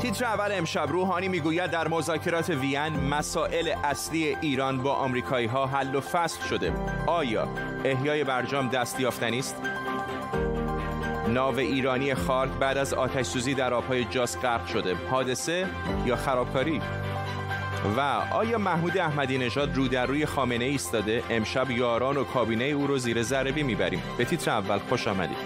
تیتر اول امشب روحانی می‌گوید در مذاکرات وین مسائل اصلی ایران با آمریکایی ها حل و فصل شده. آیا احیای برجام دست یافتنی است؟ ناو ایرانی خارک بعد از آتش سوزی در آبهای جاس غرق شده. حادثه یا خرابکاری؟ و آیا محمود احمدی نژاد رو در روی خامنه ایستاده؟ امشب یاران و کابینه او رو زیر ضربی می‌بریم. به تیتر اول خوش آمدید.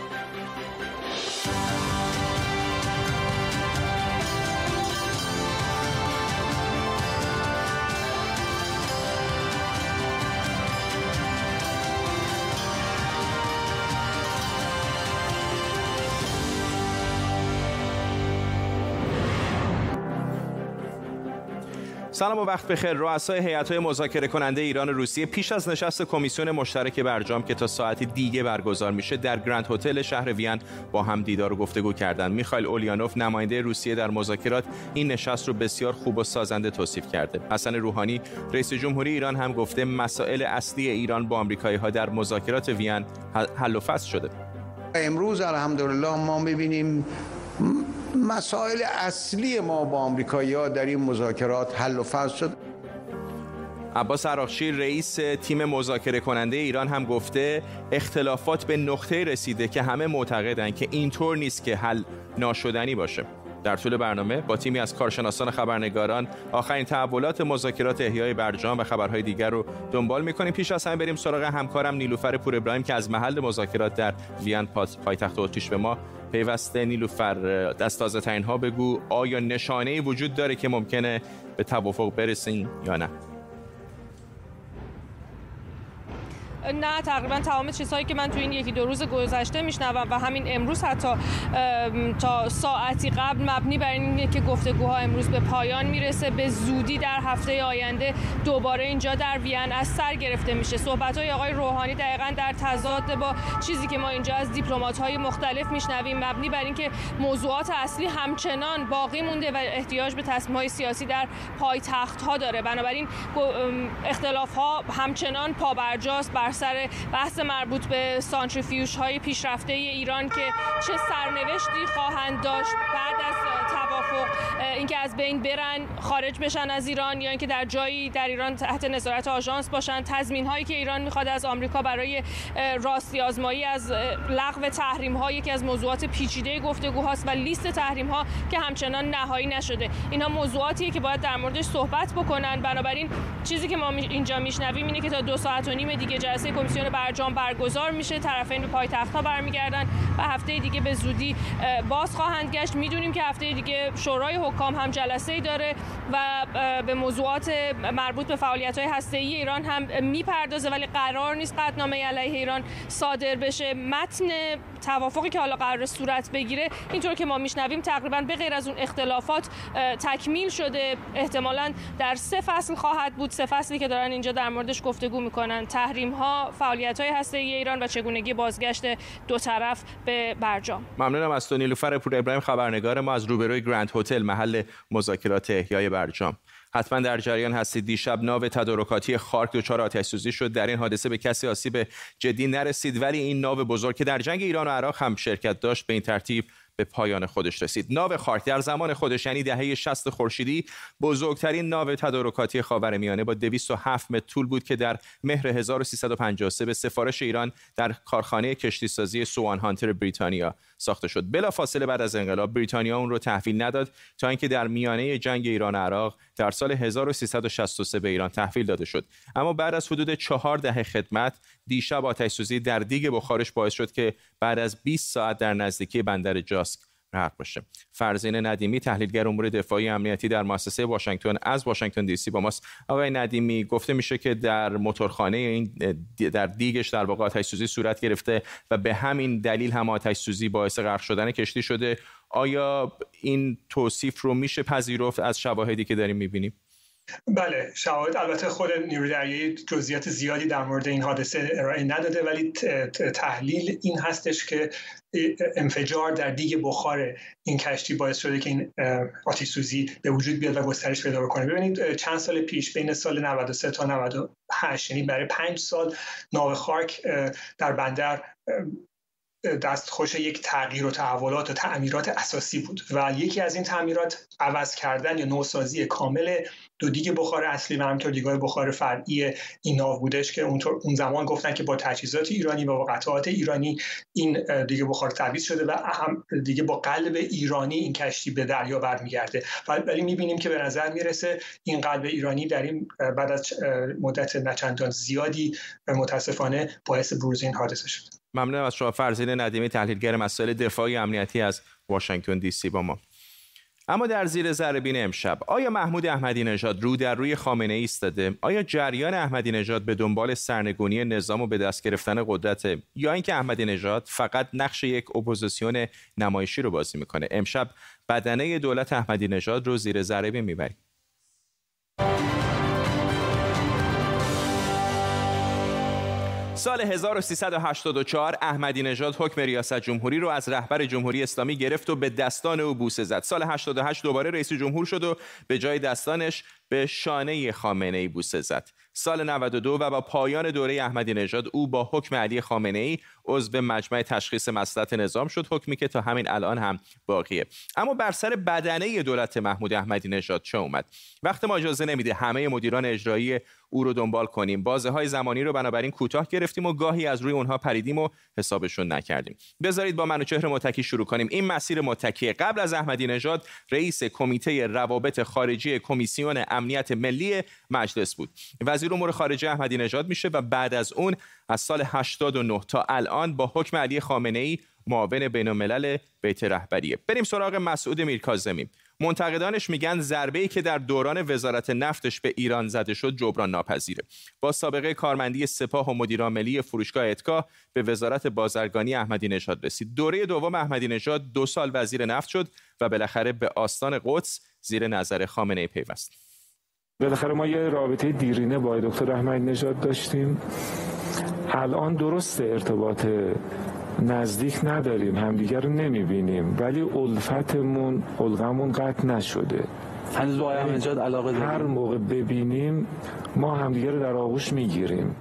سلام و وقت بخیر. رؤسای هیئت‌های مذاکره کننده ایران و روسیه پیش از نشست کمیسیون مشترک برجام که تا ساعتی دیگه برگزار میشه در گرند هتل شهر وین با هم دیدار و گفتگو کردند. میخائیل اولیانوف نماینده روسیه در مذاکرات این نشست رو بسیار خوب و سازنده توصیف کرده. حسن روحانی رئیس جمهوری ایران هم گفته مسائل اصلی ایران با آمریکایی‌ها در مذاکرات وین حل و فصل شده. امروز الحمدلله ما می‌بینیم مسائل اصلی ما با آمریکایی ها در این مذاکرات حل و فصل شد. عباس عراقچی رئیس تیم مذاکره کننده ایران هم گفته اختلافات به نقطه رسیده که همه معتقدند که اینطور نیست که حل ناشدنی باشه. در طول برنامه با تیمی از کارشناسان خبرنگاران آخرین تحولات مذاکرات احیای برجام و خبرهای دیگر رو دنبال می‌کنیم. پیش از همه بریم سراغ همکارم نیلوفر پور ابراهیم که از محل مذاکرات در وین پایتخت اتریش به ما پیوسته نیلوفر دست تازه ترین بگو آیا نشانه وجود داره که ممکنه به توافق برسین یا نه؟ نه تقریبا تمام چیزهایی که من تو این یکی دو روز گذشته میشنوم و همین امروز حتی تا ساعتی قبل مبنی بر اینه که گفتگوها امروز به پایان می‌رسه به زودی در هفته آینده دوباره اینجا در وین از سر گرفته میشه. صحبت های آقای روحانی دقیقا در تضاد با چیزی که ما اینجا از دیپلمات های مختلف میشنویم. مبنی بر اینکه موضوعات اصلی همچنان باقی مونده و احتیاج به تصمیم های سیاسی در پایتخت ها داره. بنابراین اختلاف ها همچنان پابرجاست بر سر بحث مربوط به سانتریفیوژ های پیشرفته ایران که چه سرنوشتی خواهند داشت بعد از توافق اینکه از بین برن خارج بشن از ایران یا اینکه در جایی در ایران تحت نظارت آژانس باشن. تضمین هایی که ایران می‌خواد از آمریکا برای راستی آزمایی از لغو تحریم ها یکی از موضوعات پیچیده گفتگو هاست و لیست تحریم ها که همچنان نهایی نشده. اینها موضوعاتیه که باید در موردش صحبت بکنن. بنابراین چیزی که ما اینجا میشنویم اینه که تا دو ساعت و نیم دیگه جلسه کمیسیون برجام برگزار میشه. طرفین به پایتخت ها برمیگردن و هفته دیگه به زودی باز خواهند گشت. می‌دونیم که هفته دیگه شورای حکام هم جلسه ای داره و به موضوعات مربوط به فعالیت های هسته ای ایران هم می‌پردازه ولی قرار نیست قطعنامه علیه ایران صادر بشه. متن توافقی که حالا قرار صورت بگیره اینطور که ما میشنویم تقریبا به غیر از اون اختلافات تکمیل شده. احتمالا در سه فصل خواهد بود. سه فصلی که دارن اینجا در موردش گفتگو می‌کنن. تحریم ها فعالیت های هسته ای ایران و چگونگی بازگشت دو طرف به برجام. ممنونم از تو نیلوفر پور ابراهیم خبرنگار ما از روبروی گرند هتل محل مذاکرات احیای برجام. حتما در جریان هستید دیشب ناو تدارکاتی خارک دچار آتش سوزی شد در این حادثه به کسی آسیب جدی نرسید ولی این ناو بزرگ که در جنگ ایران و عراق هم شرکت داشت به این ترتیب به پایان خودش رسید. ناو خارک در زمان خودش یعنی دهه 60 خورشیدی بزرگترین ناو تدارکاتی خاورمیانه با 207 متر طول بود که در مهر 1353 به سفارش ایران در کارخانه کشتیسازی سوان هانتر بریتانیا ساخته شد. بلا فاصله بعد از انقلاب بریتانیا اون رو تحویل نداد تا اینکه در میانه جنگ ایران عراق در سال 1363 به ایران تحویل داده شد. اما بعد از حدود چهار دهه خدمت دیشب آتش سوزی در دیگ بخارش باعث شد که بعد از 20 ساعت در نزدیکی بندر جاسک غرق باشه. فرزین ندیمی تحلیلگر امور دفاعی امنیتی در مؤسسه واشنگتن از واشنگتن دی سی با ماست. آقای ندیمی گفته میشه که در موتورخانه این در دیگش در واقع آتش سوزی صورت گرفته و به همین دلیل هم آتش سوزی باعث غرق شدن کشتی شده. آیا این توصیف رو میشه پذیرفت از شواهدی که داریم می‌بینیم؟ بله شواهد البته خود نیروی دریایی جزئیات زیادی در مورد این حادثه ارائه نداده ولی تحلیل این هستش که انفجار در دیگ بخار این کشتی باعث شده که این آتش سوزی به وجود بیاد و گسترش پیدا بکنه. ببینید چند سال پیش بین سال 93 تا 98 یعنی برای پنج سال ناو خارک در بندر دستخوش یک تغییر و تحولات و تعمیرات اساسی بود و یکی از این تعمیرات عوض کردن یا نوسازی کامل دو دیگ بخار اصلی و همینطور دیگای بخار فرعی این ناو بودش که اون زمان گفتن که با تجهیزات ایرانی و با قطعات ایرانی این دیگه بخار تعویض شده و هم دیگه با قلب ایرانی این کشتی به دریا برمیگرده. ولی می‌بینیم که به نظر می‌رسه این قلب ایرانی در این بعد از مدت نه چندان زیادی متاسفانه باعث بروز این حادثه شد. ممنونم از شما. فرزین ندیمی تحلیلگر مسائل دفاعی امنیتی از واشنگتن دی سی با ما. اما در زیر ذره امشب آیا محمود احمدی نژاد رو در روی خامنه ای ایستاده؟ آیا جریان احمدی نژاد به دنبال سرنگونی نظام و به دست گرفتن قدرت؟ یا اینکه احمدی نژاد فقط نقش یک اپوزیسیون نمایشی رو بازی می‌کنه؟ امشب بدنه دولت احمدی نژاد رو زیر ذره می‌بریم. سال 1384 احمدی نژاد حکم ریاست جمهوری رو از رهبر جمهوری اسلامی گرفت و به دستان او بوسه زد. سال 88 دوباره رئیس جمهور شد و به جای دستانش به شانه خامنه ای بوسه زد. سال 92 و با پایان دوره احمدی نژاد او با حکم علی خامنه ای عضو مجمع تشخیص مصلحت نظام شد حکمی که تا همین الان هم باقیه. اما بر سر بدنه دولت محمود احمدی نژاد چه اومد؟ وقت ما اجازه نمیده همه مدیران اجرایی او رو دنبال کنیم. بازه های زمانی رو بنابراین کوتاه گرفتیم و گاهی از روی اونها پریدیم و حسابشون نکردیم. بذارید با منوچهر متکی شروع کنیم. این مسیر متکی قبل از احمدی نژاد رئیس کمیته روابط خارجی کمیسیون امنیت ملی مجلس بود. وزیر امور خارجه احمدی نژاد میشه و بعد از اون از سال 89 تا الان با حکم علی خامنه ای معاون بین الملل بیت رهبریه. بریم سراغ مسعود میرکاظمی. منتقدانش میگن ضربه ای که در دوران وزارت نفتش به ایران زده شد جبران ناپذیره. با سابقه کارمندی سپاه و مدیرعاملی فروشگاه اتکا به وزارت بازرگانی احمدی نژاد رسید. دوره دوم احمدی نژاد دو سال وزیر نفت شد و بالاخره به آستان قدس زیر نظر خامنه ای پیوست. بالاخره ما یه رابطه دیرینه با دکتر احمدی نژاد داشتیم. الان درست ارتباط نزدیک نداریم همدیگر رو نمی‌بینیم ولی الفتمون حلقمون قطع نشده. هنوز با نجات علاقه داریم؟ هر موقع ببینیم ما همدیگر رو در آغوش می‌گیریم.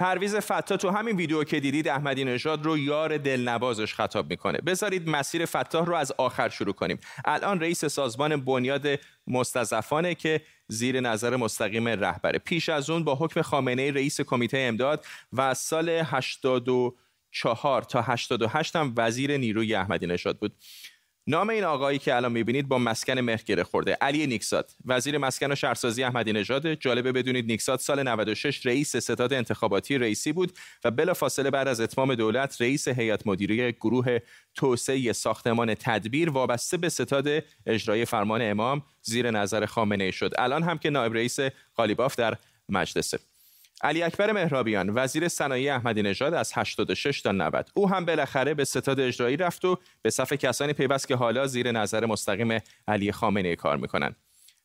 پرویز فتا تو همین ویدیو که دیدید احمدی نژاد رو یار دلنوازش خطاب می‌کنه. بذارید مسیر فتاح رو از آخر شروع کنیم. الان رئیس سازمان بنیاد مستضعفانه که زیر نظر مستقیم رهبره پیش از اون با حکم خامنه رئیس کمیته امداد و سال 84 تا 88 هم وزیر نیروی احمدی نژاد بود. نام این آقایی که الان می‌بینید با مسکن مهر گره خورده علی نیکسات وزیر مسکن و شهرسازی احمدی نژاد جالبه بدونید نیکسات سال 96 رئیس ستاد انتخاباتی رئیسی بود و بلافاصله بعد از اتمام دولت رئیس هیئت مدیره گروه توسعه ساختمان تدبیر وابسته به ستاد اجرای فرمان امام زیر نظر خامنه شد. الان هم که نایب رئیس قالیباف در مجلسه. علی اکبر مهرابیان وزیر صنایع احمدی نژاد از 86 تا 90 او هم بالاخره به ستاد اجرایی رفت و به صف کسانی پیوست که حالا زیر نظر مستقیم علی خامنه کار می‌کنند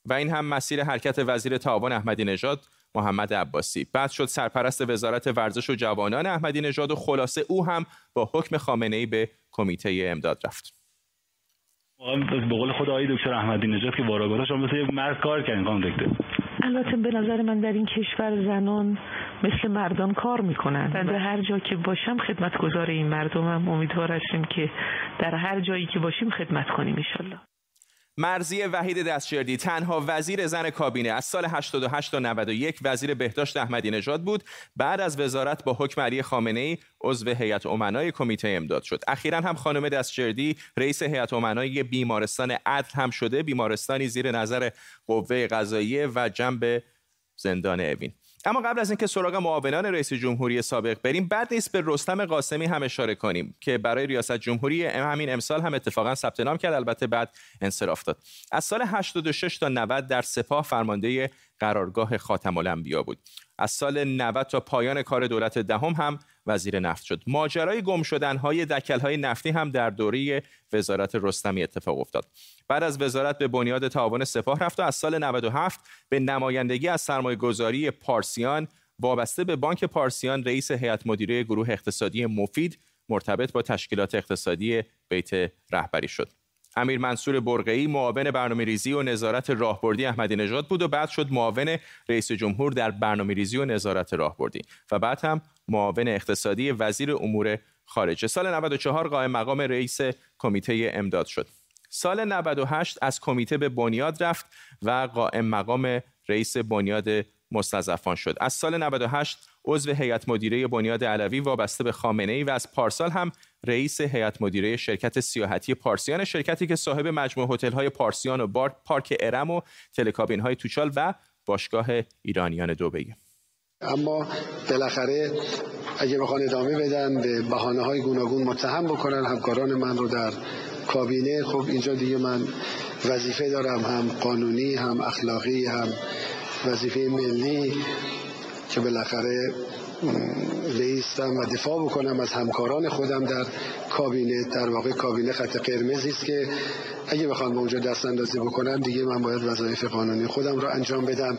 و این هم مسیر حرکت وزیر تعاون احمدی نژاد محمد عباسی. بعد شد سرپرست وزارت ورزش و جوانان احمدی نژاد و خلاصه او هم با حکم خامنه ای به کمیته امداد رفت. به قول خود آقای دکتر احمدی نژاد که واراگاه شما مثل مرد کار دکتر. البته به نظر من در این کشور زنان مثل مردان کار می‌کنن. و در هر جا که باشم خدمتگزار این مردمم. امیدوار هستیم که در هر جایی که باشیم خدمت کنیم انشالله مرزی وحید دستشردی تنها وزیر زن کابینه. از سال 88 تا 91 وزیر بهداشت احمدی نژاد بود. بعد از وزارت با حکم علی خامنه ای عضو هیئت امنای کمیته امداد شد. اخیرا هم خانم دستشردی رئیس هیئت امنای بیمارستان عدل هم شده. بیمارستانی زیر نظر قوه قضاییه و جنب زندان اوین. اما قبل از اینکه سراغ معاونان رئیس جمهوری سابق بریم بعد نیست به رستم قاسمی هم اشاره کنیم که برای ریاست جمهوری همین امسال هم اتفاقا ثبت نام کرد. البته بعد انصراف داد. از سال 86 تا 90 در سپاه فرمانده قرارگاه خاتم الانبیا بود. از سال 90 تا پایان کار دولت دهم هم وزیر نفت شد. ماجرای گم شدن های دکل های نفتی هم در دوره وزارت رستمی اتفاق افتاد. بعد از وزارت به بنیاد تعاون سپاه رفت و از سال 97 به نمایندگی از سرمایه گذاری پارسیان وابسته به بانک پارسیان رئیس هیئت مدیره گروه اقتصادی مفید مرتبط با تشکیلات اقتصادی بیت رهبری شد. امیر منصور برقعی معاون برنامه ریزی و نظارت راهبردی احمدی نژاد بود و بعد شد معاون رئیس جمهور در برنامه ریزی و نظارت راهبردی و بعد هم معاون اقتصادی وزیر امور خارجه. سال 94 قائم مقام رئیس کمیته امداد شد. سال 98 از کمیته به بنیاد رفت و قائم مقام رئیس بنیاد مستضعفان شد. از سال 98 عضو هیئت مدیره بنیاد علوی وابسته به خامنه ای و از پارسال هم رئیس هیئت مدیره شرکت سیاحتی پارسیان شرکتی که صاحب مجموعه هتل پارسیان و بار پارک ارم و تلکابین های توچال و باشگاه ایرانیان دبی اما بالاخره اگه بخوان ادامه بدن به بحانه های گوناگون متهم بکنن. همکاران من رو در کابینه خب اینجا دیگه من وظیفه دارم هم قانونی هم اخلاقی هم وظیفه ملی که بالاخره بیستم و دفاع بکنم از همکاران خودم در کابینه در واقع کابینه خط قرمزی است که اگه بخوام اونجا دست اندازی بکنم دیگه من باید وظایف قانونی خودم رو انجام بدم.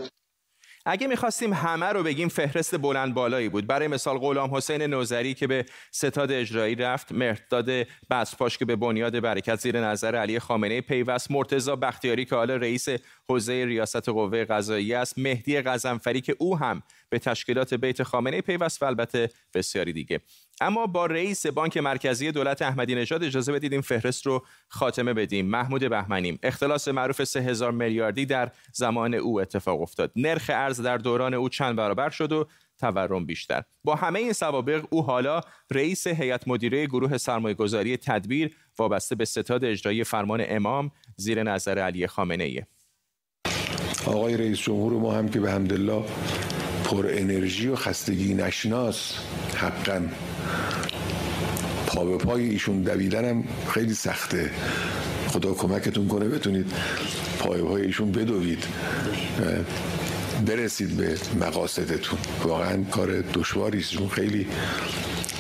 اگه می‌خواستیم همه رو بگیم فهرست بلند بالایی بود. برای مثال غلام حسین نوزری که به ستاد اجرایی رفت مرداد بسپاش که به بنیاد برکت زیر نظر علی خامنه پیوست. مرتضی بختیاری که حالا رئیس حوزه ریاست قوه قضاییه است. مهدی غزنفری که او هم به تشکیلات بیت خامنه پیوست و البته بسیاری دیگه. اما با رئیس بانک مرکزی دولت احمدی نژاد اجازه بدید این فهرست رو خاتمه بدیم. محمود بهمنیم اختلاس معروف 3000 میلیاردی در زمان او اتفاق افتاد. نرخ ارز در دوران او چند برابر شد و تورم بیشتر. با همه این سوابق او حالا رئیس هیئت مدیره گروه سرمایه‌گذاری تدبیر وابسته به ستاد اجرایی فرمان امام زیر نظر علی خامنه ای آقای رئیس جمهور ما هم که به همدلله پر انرژی و خستگی نشناس حقا. به پای ایشون دویدنم خیلی سخته. خدا کمکتون کنه بتونید پای پای ایشون بدوید. برسید به مقاصدتون. واقعا کار دشواری است. چون خیلی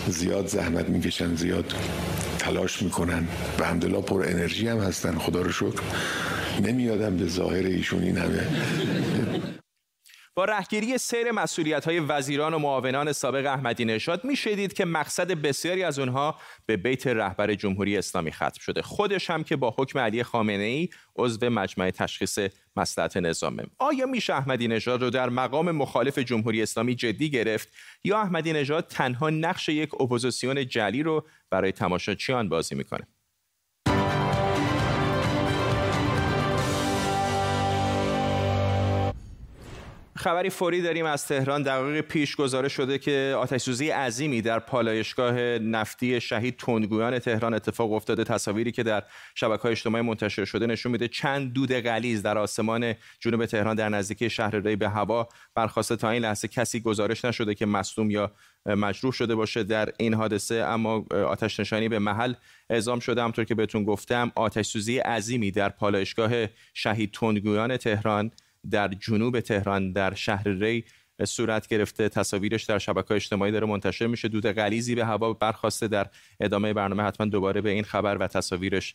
زیاد زحمت می‌کشن زیاد تلاش می‌کنن. به همدلله پر انرژی هم هستن. خدا رو شکر. نمیادم به ظاهر ایشون این همه. با رهگیری سیر مسئولیت های وزیران و معاونان سابق احمدی نژاد می‌شدید که مقصد بسیاری از اونها به بیت رهبر جمهوری اسلامی ختم شده. خودش هم که با حکم علی خامنه ای عضو مجمع تشخیص مصلحت نظامه. آیا میشه احمدی نژاد رو در مقام مخالف جمهوری اسلامی جدی گرفت؟ یا احمدی نژاد تنها نقش یک اپوزیسیون جلی رو برای تماشاچیان بازی می‌کنه؟ خبری فوری داریم از تهران. دقایق پیش گزارش شده که آتش‌سوزی عظیمی در پالایشگاه نفتی شهید تندگویان تهران اتفاق افتاده. تصاویری که در شبکه‌های اجتماعی منتشر شده نشون میده چند دود غلیظ در آسمان جنوب تهران در نزدیکی شهر ری به هوا. برخواسته تا این لحظه کسی گزارش نشده که مصدوم یا مجروح شده باشه در این حادثه اما آتش نشانی به محل اعزام شده. همطور که بهتون گفتم آتش سوزی عظیمی در پالایشگاه شهید تندگویان تهران در جنوب تهران در شهر ری صورت گرفته. تصاویرش در شبکه اجتماعی داره منتشر میشه. دود غلیزی به هوا برخواسته در ادامه برنامه حتما دوباره به این خبر و تصاویرش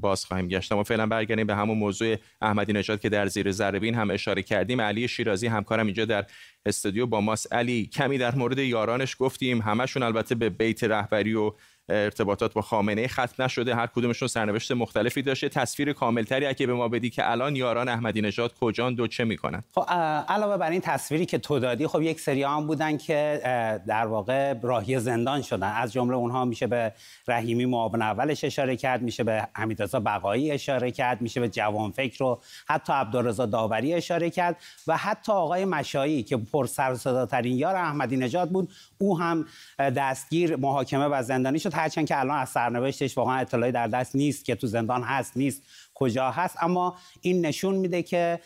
باز خواهیم گشت. اما فعلا برگردیم به همون موضوع احمدی نژاد که در زیر ذره هم اشاره کردیم. علی شیرازی همکارم اینجا در استودیو با ماست. علی کمی در مورد یارانش گفتیم. همشون البته به بیت رهبری و ارتباطات با خامنه ختم نشده. هر کدومشون سرنوشت مختلفی داشته. تصویر کاملتری اگه به ما بدی که الان یاران احمدی نژاد کجان دو چه می‌کنن؟ خب علاوه بر این تصویری که تو دادی خب یک سری هم بودن که در واقع راهی زندان شدن. از جمله اونها میشه به رحیمی معاون اولش اشاره کرد میشه به حمیدرضا بقایی اشاره کرد میشه به جوانفکر رو حتی عبدالرضا داوری اشاره کرد. و حتی آقای مشایی که پر سر ترین یار احمدی نژاد بود او هم دستگیر محاکمه و زندانی شد. هرچند که الان از سرنوشتش واقعا اطلاعی در دست نیست که تو زندان هست نیست. کجا هست اما این نشون میده که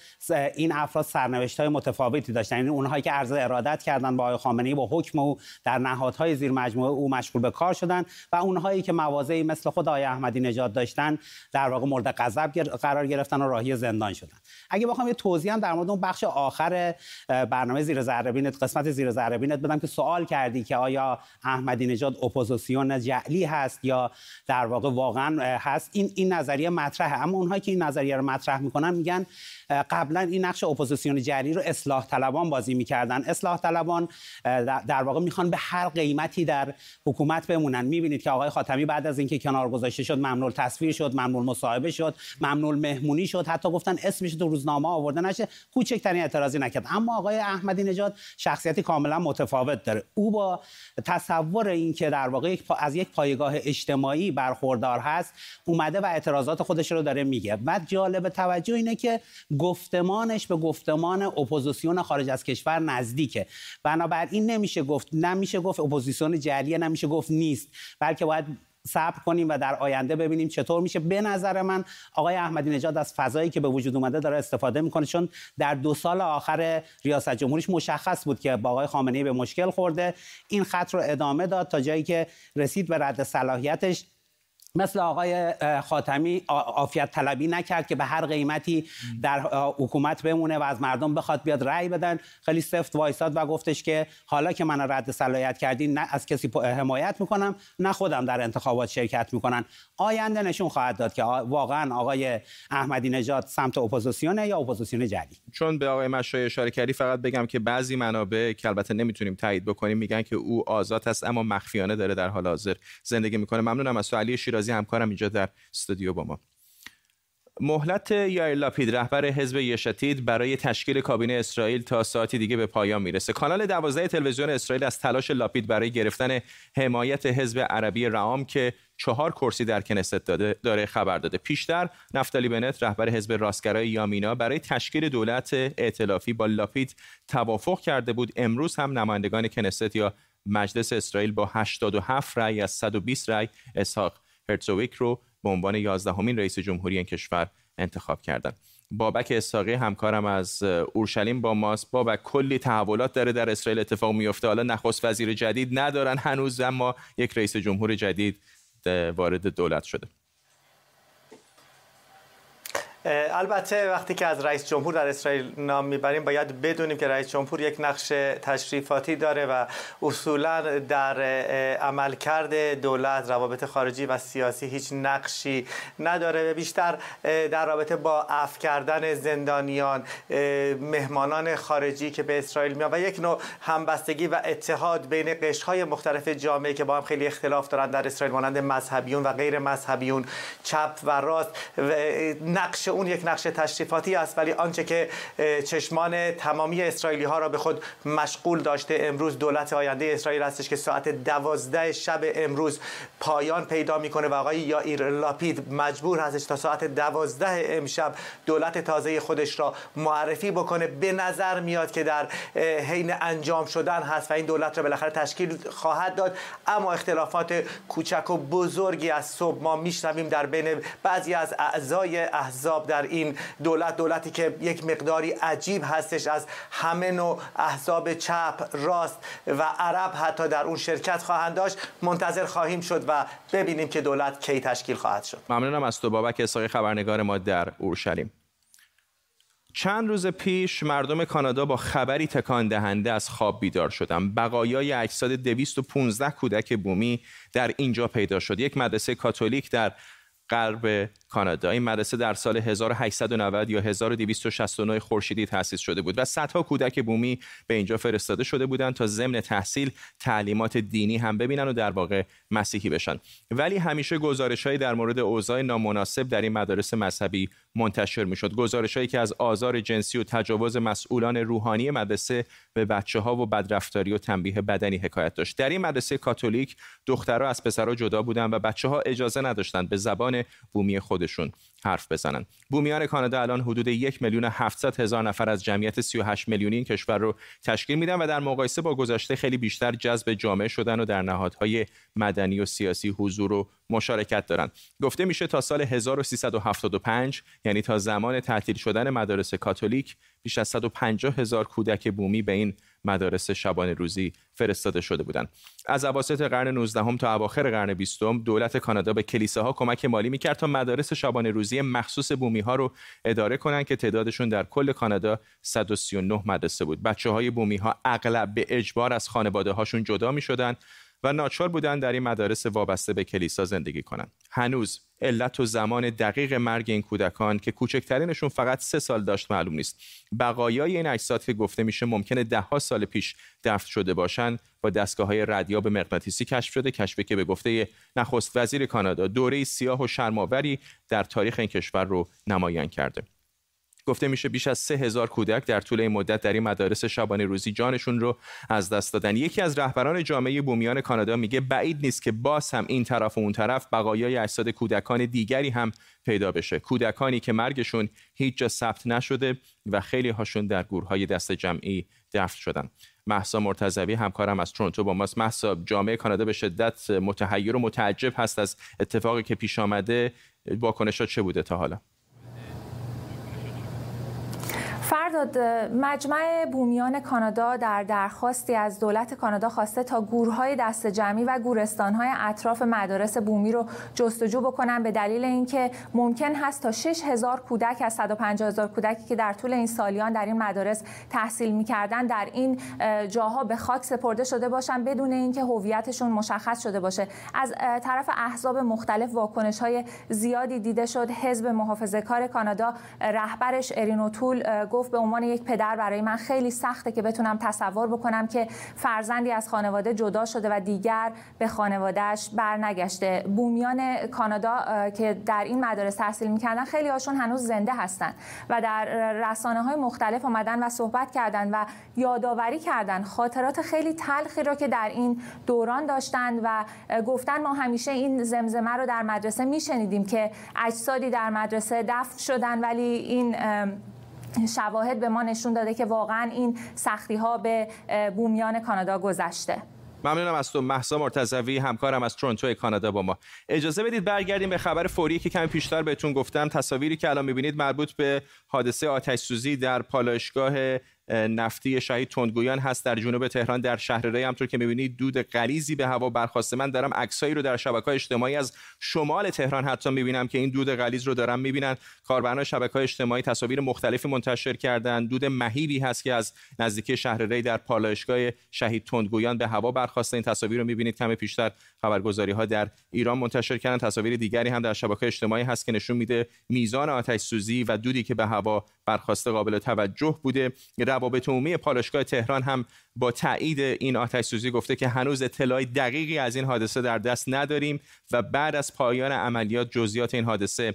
این افراد سرنوشت های متفاوتی داشتن. یعنی اونهایی که عرض ارادت کردن با آقای خامنه‌ای با حکم او در نهادهای زیر مجموعه او مشغول به کار شدن و اونهایی که مواضعی مثل خود آقای احمدی نژاد داشتن در واقع مورد غضب قرار گرفتن و راهی زندان شدن. اگه بخوام یه توضیح هم در مورد اون بخش آخر برنامه زیر ذره قسمت زیر ذره بدم که سوال کردی که آیا احمدی نژاد اپوزیسیون جعلی هست یا در واقع واقعا هست. این این نظریه مطرحه اما اونهایی که این نظریه رو مطرح می‌کنن میگن قبلا این نقش اپوزیسیون جری رو اصلاح طلبان بازی می‌کردن. اصلاح طلبان در واقع می‌خوان به هر قیمتی در حکومت بمونن. می‌بینید که آقای خاتمی بعد از اینکه کنار گذاشته شد ممنوع تصویر شد ممنوع مصاحبه شد ممنوع مهمونی شد حتی گفتن اسمش تو روزنامه آورده نشه. کوچکترین اعتراضی نکرد. اما آقای احمدی نژاد شخصیتی کاملا متفاوت داره. او با تصور اینکه در واقع از یک پایگاه اجتماعی برخوردار هست اومده و اعتراضات خودش رو داره میگه و جالب توجه اینه که گفتمانش به گفتمان اپوزیسیون خارج از کشور نزدیکه. بنابراین نمیشه گفت نمیشه گفت اپوزیسیون جریه نمیشه گفت نیست. بلکه باید صبر کنیم و در آینده ببینیم چطور میشه. به نظر من آقای احمدی نژاد از فضایی که به وجود اومده داره استفاده می‌کنه چون در دو سال آخر ریاست جمهوریش مشخص بود که با آقای خامنه‌ای به مشکل خورده. این خط رو ادامه داد تا جایی که رسید به رد صلاحیتش. مثل آقای خاتمی عافیت طلبی نکرد که به هر قیمتی در حکومت بمونه و از مردم بخواد بیاد رأی بدن. خیلی سفت وایساد و گفتش که حالا که منو رد صلاحیت کردین نه از کسی حمایت می‌کنم نه خودم در انتخابات شرکت می‌کنم. آینده نشون خواهد داد که واقعا آقای احمدی نژاد سمت اپوزیسیونه یا اپوزیسیون جدید؟ چون به آقای مشای اشاره کردی فقط بگم که بعضی منابع که البته نمی‌تونیم تایید بکنیم میگن که او آزاد است اما مخفیانه داره در حال حاضر زندگی می‌کنه. ممنونم از علی شیرازی. همکارم اینجا در استودیو با ما. مهلت یایر لاپید رهبر حزب یشتید برای تشکیل کابینه اسرائیل تا ساعتی دیگه به پایان می‌رسه. کانال 12 تلویزیون اسرائیل از تلاش لاپید برای گرفتن حمایت حزب عربی رعام که چهار کرسی در کنست داده داره خبر داده. پیشتر نفتالی بنت رهبر حزب راستگرای یامینا برای تشکیل دولت ائتلافی با لاپید توافق کرده بود. امروز هم نمایندگان کنست یا مجلس اسرائیل با 87 رأی از 120 رأی اسحاق هرتزویک رو به عنوان یازدهمین رئیس جمهوری این کشور انتخاب کردند. بابک اساقی همکارم از اورشلیم با ماست. بابک کلی تحولات داره در اسرائیل اتفاق میفته. حالا نخست وزیر جدید ندارن هنوز اما یک رئیس جمهور جدید وارد دولت شده. البته وقتی که از رئیس جمهور در اسرائیل نام می‌بریم باید بدونیم که رئیس جمهور یک نقش تشریفاتی داره و اصولا در عملکرد دولت روابط خارجی و سیاسی هیچ نقشی نداره. و بیشتر در رابطه با اف کردن زندانیان مهمانان خارجی که به اسرائیل میان و یک نوع همبستگی و اتحاد بین قشرهای مختلف جامعه که با هم خیلی اختلاف دارن در اسرائیل مانند مذهبیون و غیر مذهبیون چپ و راست و نقش اون یک نقش تشریفاتی است ولی آنچه که چشمان تمامی اسرائیلی ها را به خود مشغول داشته امروز دولت آینده اسرائیل هستش که ساعت دوازده شب امروز پایان پیدا می‌کنه و آقای یائیر لاپید مجبور هستش تا ساعت دوازده امشب دولت تازه خودش را معرفی بکنه. به نظر میاد که در حین انجام شدن هست و این دولت را بالاخره تشکیل خواهد داد. اما اختلافات کوچک و بزرگی از صبح ما میشنویم در بین بعضی از اعضای احزاب در این دولت دولتی که یک مقداری عجیب هستش از همه نوع احزاب چپ راست و عرب حتی در اون شرکت خواهند داشت منتظر خواهیم شد و ببینیم که دولت کی تشکیل خواهد شد ممنونم از تو بابک اساقی خبرنگار ما در اورشلیم چند روز پیش مردم کانادا با خبری تکان دهنده از خواب بیدار شدند. بقایای اجساد 215 کودک بومی در اینجا پیدا شد. یک مدرسه کاتولیک در غرب کانادا. این مدرسه در سال 1890 یا 1269 خورشیدی تأسیس شده بود و صدها کودک بومی به اینجا فرستاده شده بودند تا ضمن تحصیل تعلیمات دینی هم ببینن و در واقع مسیحی بشن. ولی همیشه گزارشهایی در مورد اوضاع نامناسب در این مدارس مذهبی منتشر می‌شد. گزارشهایی که از آزار جنسی و تجاوز مسئولان روحانی مدرسه به بچه ها و بدرفتاری و تنبیه بدنی حکایت داشت. در این مدرسه کاتولیک دخترها از پسرها جدا بودند و بچه ها اجازه نداشتند به زبان بومی خودشون حرف بزنن. بومیان کانادا الان حدود یک میلیون 700 هزار نفر از جمعیت 38 میلیونی این کشور رو تشکیل میدن و در مقایسه با گذشته خیلی بیشتر جذب جامعه شدن و در نهادهای مدنی و سیاسی حضور و مشارکت دارند گفته میشه تا سال 1375 یعنی تا زمان تعطیل شدن مدارس کاتولیک بیش از 150 هزار کودک بومی به این مدارس شبانه روزی فرستاده شده بودند. از اواسط قرن 19 هم تا اواخر قرن 20 دولت کانادا به کلیساها کمک مالی می‌کرد تا مدارس شبانه روزی مخصوص بومی ها رو اداره کنند که تعدادشون در کل کانادا 139 مدرسه بود. بچه های بومی ها اغلب به اجبار از خانواده هاشون جدا می شدن و ناچار بودند در این مدارس وابسته به کلیسا زندگی کنند. هنوز علت و زمان دقیق مرگ این کودکان که کوچکترینشون فقط سه سال داشت معلوم نیست. بقایای این اجساد که گفته میشه ممکنه دهها سال پیش دفن شده باشن با دستگاه های ردیاب مغناطیسی کشف شده کشفی که به گفته نخست وزیر کانادا دوره سیاه و شرماوری در تاریخ این کشور رو نمایان کرده. گفته میشه بیش از سه هزار کودک در طول این مدت در این مدارس شبانه روزی جانشون رو از دست دادن. یکی از رهبران جامعه بومیان کانادا میگه بعید نیست که باز هم این طرف و اون طرف بقایای اجساد کودکان دیگری هم پیدا بشه. کودکانی که مرگشون هیچ جا ثبت نشده و خیلی هاشون در گورهای دست جمعی دفن شدن. محسا مرتضوی همکارم از تورنتو با ماست. محسا جامعه کانادا به شدت متحیر و متعجب هست از اتفاقی که پیش آمده. واکنشات چه بوده تا حالا؟ Far فرداد مجمع بومیان کانادا در درخواستی از دولت کانادا خواسته تا گورهای دست جمعی و گورستانهای اطراف مدارس بومی رو جستجو بکنن به دلیل اینکه ممکن هست تا 6000 کودک از 150 هزار کودکی که در طول این سالیان در این مدارس تحصیل می‌کردن در این جاها به خاک سپرده شده باشن بدون اینکه هویتشون مشخص شده باشه. از طرف احزاب مختلف واکنش های زیادی دیده شد. حزب محافظه کار کانادا رهبرش ارینوتول گفت به عنوان یک پدر برای من خیلی سخته که بتونم تصور بکنم که فرزندی از خانواده جدا شده و دیگر به خانوادهش برنگشته. بومیان کانادا که در این مدارس تحصیل می‌کردن خیلی هاشون هنوز زنده هستن و در رسانه های مختلف آمدن و صحبت کردن و یادآوری کردن خاطرات خیلی تلخی را که در این دوران داشتند و گفتن ما همیشه این زمزمه رو در مدرسه میشنیدیم که اجسادی در مدرسه دفن شدن ولی این شواهد به ما نشون داده که واقعا این سختی ها به بومیان کانادا گذشته. ممنونم از تو محسا مرتضوی. همکارم از تورنتو کانادا با ما. اجازه بدید برگردیم به خبر فوری که کمی پیشتر بهتون گفتم. تصاویری که الان می‌بینید مربوط به حادثه آتش سوزی در پالایشگاه نفتی شهید تندگویان هست در جنوب تهران در شهر ری همطور که می‌بینید دود غلیظی به هوا برخواسته من دارم عکسایی رو در شبکه اجتماعی از شمال تهران حتی می‌بینم که این دود غلیظ رو دارم می‌بینن. کاربران شبکه اجتماعی تصاویر مختلفی منتشر کردن. دود مهیبی هست که از نزدیکی شهر ری در پالایشگاه شهید تندگویان به هوا برخواسته این تصاویر رو می‌بینید. کم پیشتر خبرگزاری ها در ایران منتشر کردن. تصاویر دیگری هم در شبکه اجتماعی هست که نشون میده میزان آتش سوزی و دودی که به هوا برخواسته قابل توجه بوده. روابط عمومی پالایشگاه تهران هم با تایید این آتش سوزی گفته که هنوز اطلاع دقیقی از این حادثه در دست نداریم و بعد از پایان عملیات جزئیات این حادثه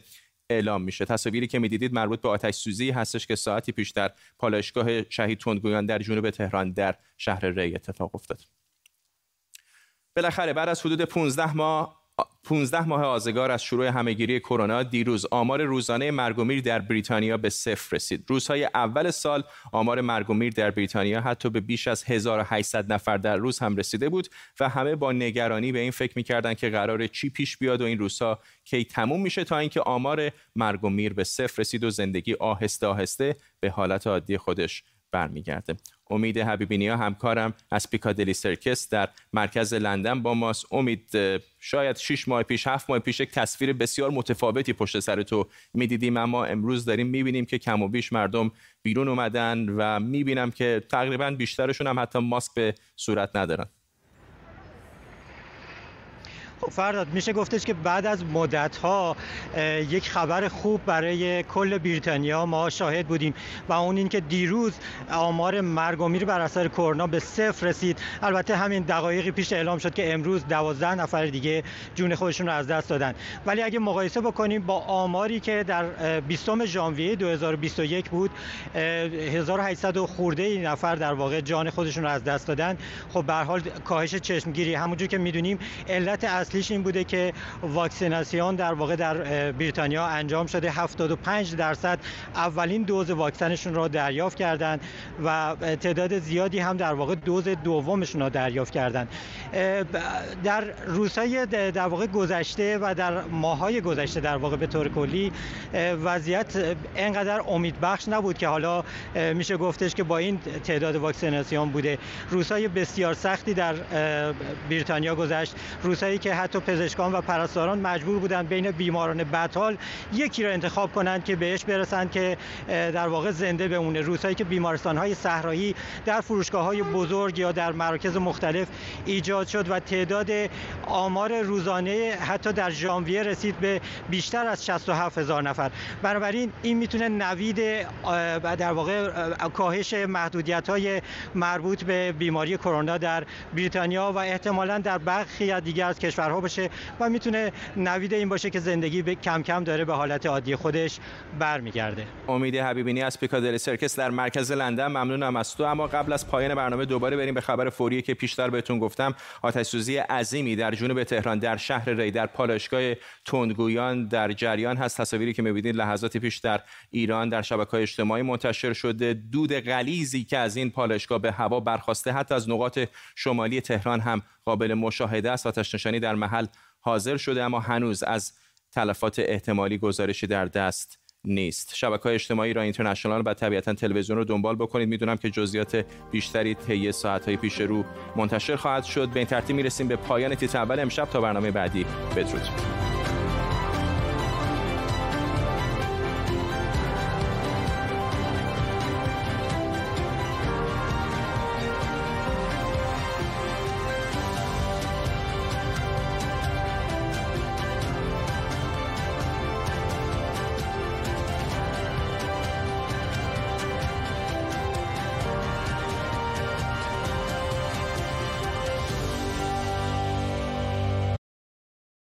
اعلام میشه. تصاویری که می‌دیدید مربوط به آتش سوزی هستش که ساعتی پیش در پالایشگاه شهید تندگویان در جنوب تهران در شهر ری اتفاق افتاد. بالاخره بعد از حدود 15 ماه 15 ماه آزگار از شروع همهگیری کرونا دیروز آمار روزانه مرگ و میر در بریتانیا به صفر رسید. روزهای اول سال آمار مرگ و میر در بریتانیا حتی به بیش از 1800 نفر در روز هم رسیده بود و همه با نگرانی به این فکر می‌کردند که قرار چی پیش بیاد و این روزها کی تموم میشه تا اینکه آمار مرگ و میر به صفر رسید و زندگی آهسته آهسته به حالت عادی خودش برمیگرده. امید حبیبینیا همکارم از پیکادلی سرکس در مرکز لندن با ماست. امید شاید 6 ماه پیش 7 ماه پیش یک تصویر بسیار متفاوتی پشت سر تو می‌دیدیم اما امروز داریم می‌بینیم که کم و بیش مردم بیرون اومدن و می‌بینم که تقریبا بیشترشون هم حتی ماسک به صورت ندارن. فرداد میشه گفتش که بعد از مدت ها یک خبر خوب برای کل بریتانیا ما شاهد بودیم و اون این که دیروز آمار مرگ و میر بر اثر کرونا به صفر رسید. البته همین دقایقی پیش اعلام شد که امروز 12 نفر دیگه جون خودشون رو از دست دادن. ولی اگه مقایسه بکنیم با آماری که در 20 ژانویه 2021 بود 1800 خورده نفر در واقع جان خودشون رو از دست دادن. خب به حال کاهش چشمگیری. همونجور که می‌دونیم علت اصلیش این بوده که واکسیناسیون در واقع در بریتانیا انجام شده. 75 درصد اولین دوز واکسنشون را دریافت کردند و تعداد زیادی هم در واقع دوز دومشون را دریافت کردند. در روزهای در واقع گذشته و در ماهای گذشته در واقع به طور کلی وضعیت انقدر امیدبخش نبود که حالا میشه گفتش که با این تعداد واکسیناسیون بوده. روزهای بسیار سختی در بریتانیا گذشت. روزهایی که حتی پزشکان و پرستاران مجبور بودند بین بیماران بدحال یکی را انتخاب کنند که بهش برسند که در واقع زنده بمونه. روزهایی که بیمارستان های صحرایی در فروشگاه های بزرگ یا در مراکز مختلف ایجاد شد و تعداد آمار روزانه حتی در ژانویه رسید به بیشتر از 67 هزار نفر. بنابراین این می‌تونه نوید در واقع کاهش محدودیت های مربوط به بیماری کرونا در بریتانیا و احتمالا در برخی دیگر از کشورها باشه و می‌تونه نوید این باشه که زندگی به کم کم داره به حالت عادی خودش برمیگرده. امید حبیبینی از پیکادلی سرکس در مرکز لندن. ممنونم از تو. اما قبل از پایان برنامه دوباره بریم به خبر فوری که پیشتر بهتون گفتم. آتش سوزی عظیمی در جنوب تهران در شهر ری در پالایشگاه تندگویان در جریان هست. تصاویری که می‌بینید لحظات پیش در ایران در شبکه‌های اجتماعی منتشر شده. دود غلیظی که از این پالایشگاه به هوا برخواسته حتی از نقاط شمالی تهران هم قابل مشاهده است آتش نشانی در محل حاضر شده اما هنوز از تلفات احتمالی گزارشی در دست نیست. شبکه اجتماعی را اینترنشنال و طبیعتا تلویزیون رو دنبال بکنید. می‌دونم که جزئیات بیشتری طی ساعت های پیش رو منتشر خواهد شد. به این ترتیب می‌رسیم به پایان تیتر اول امشب. تا برنامه بعدی بدرود.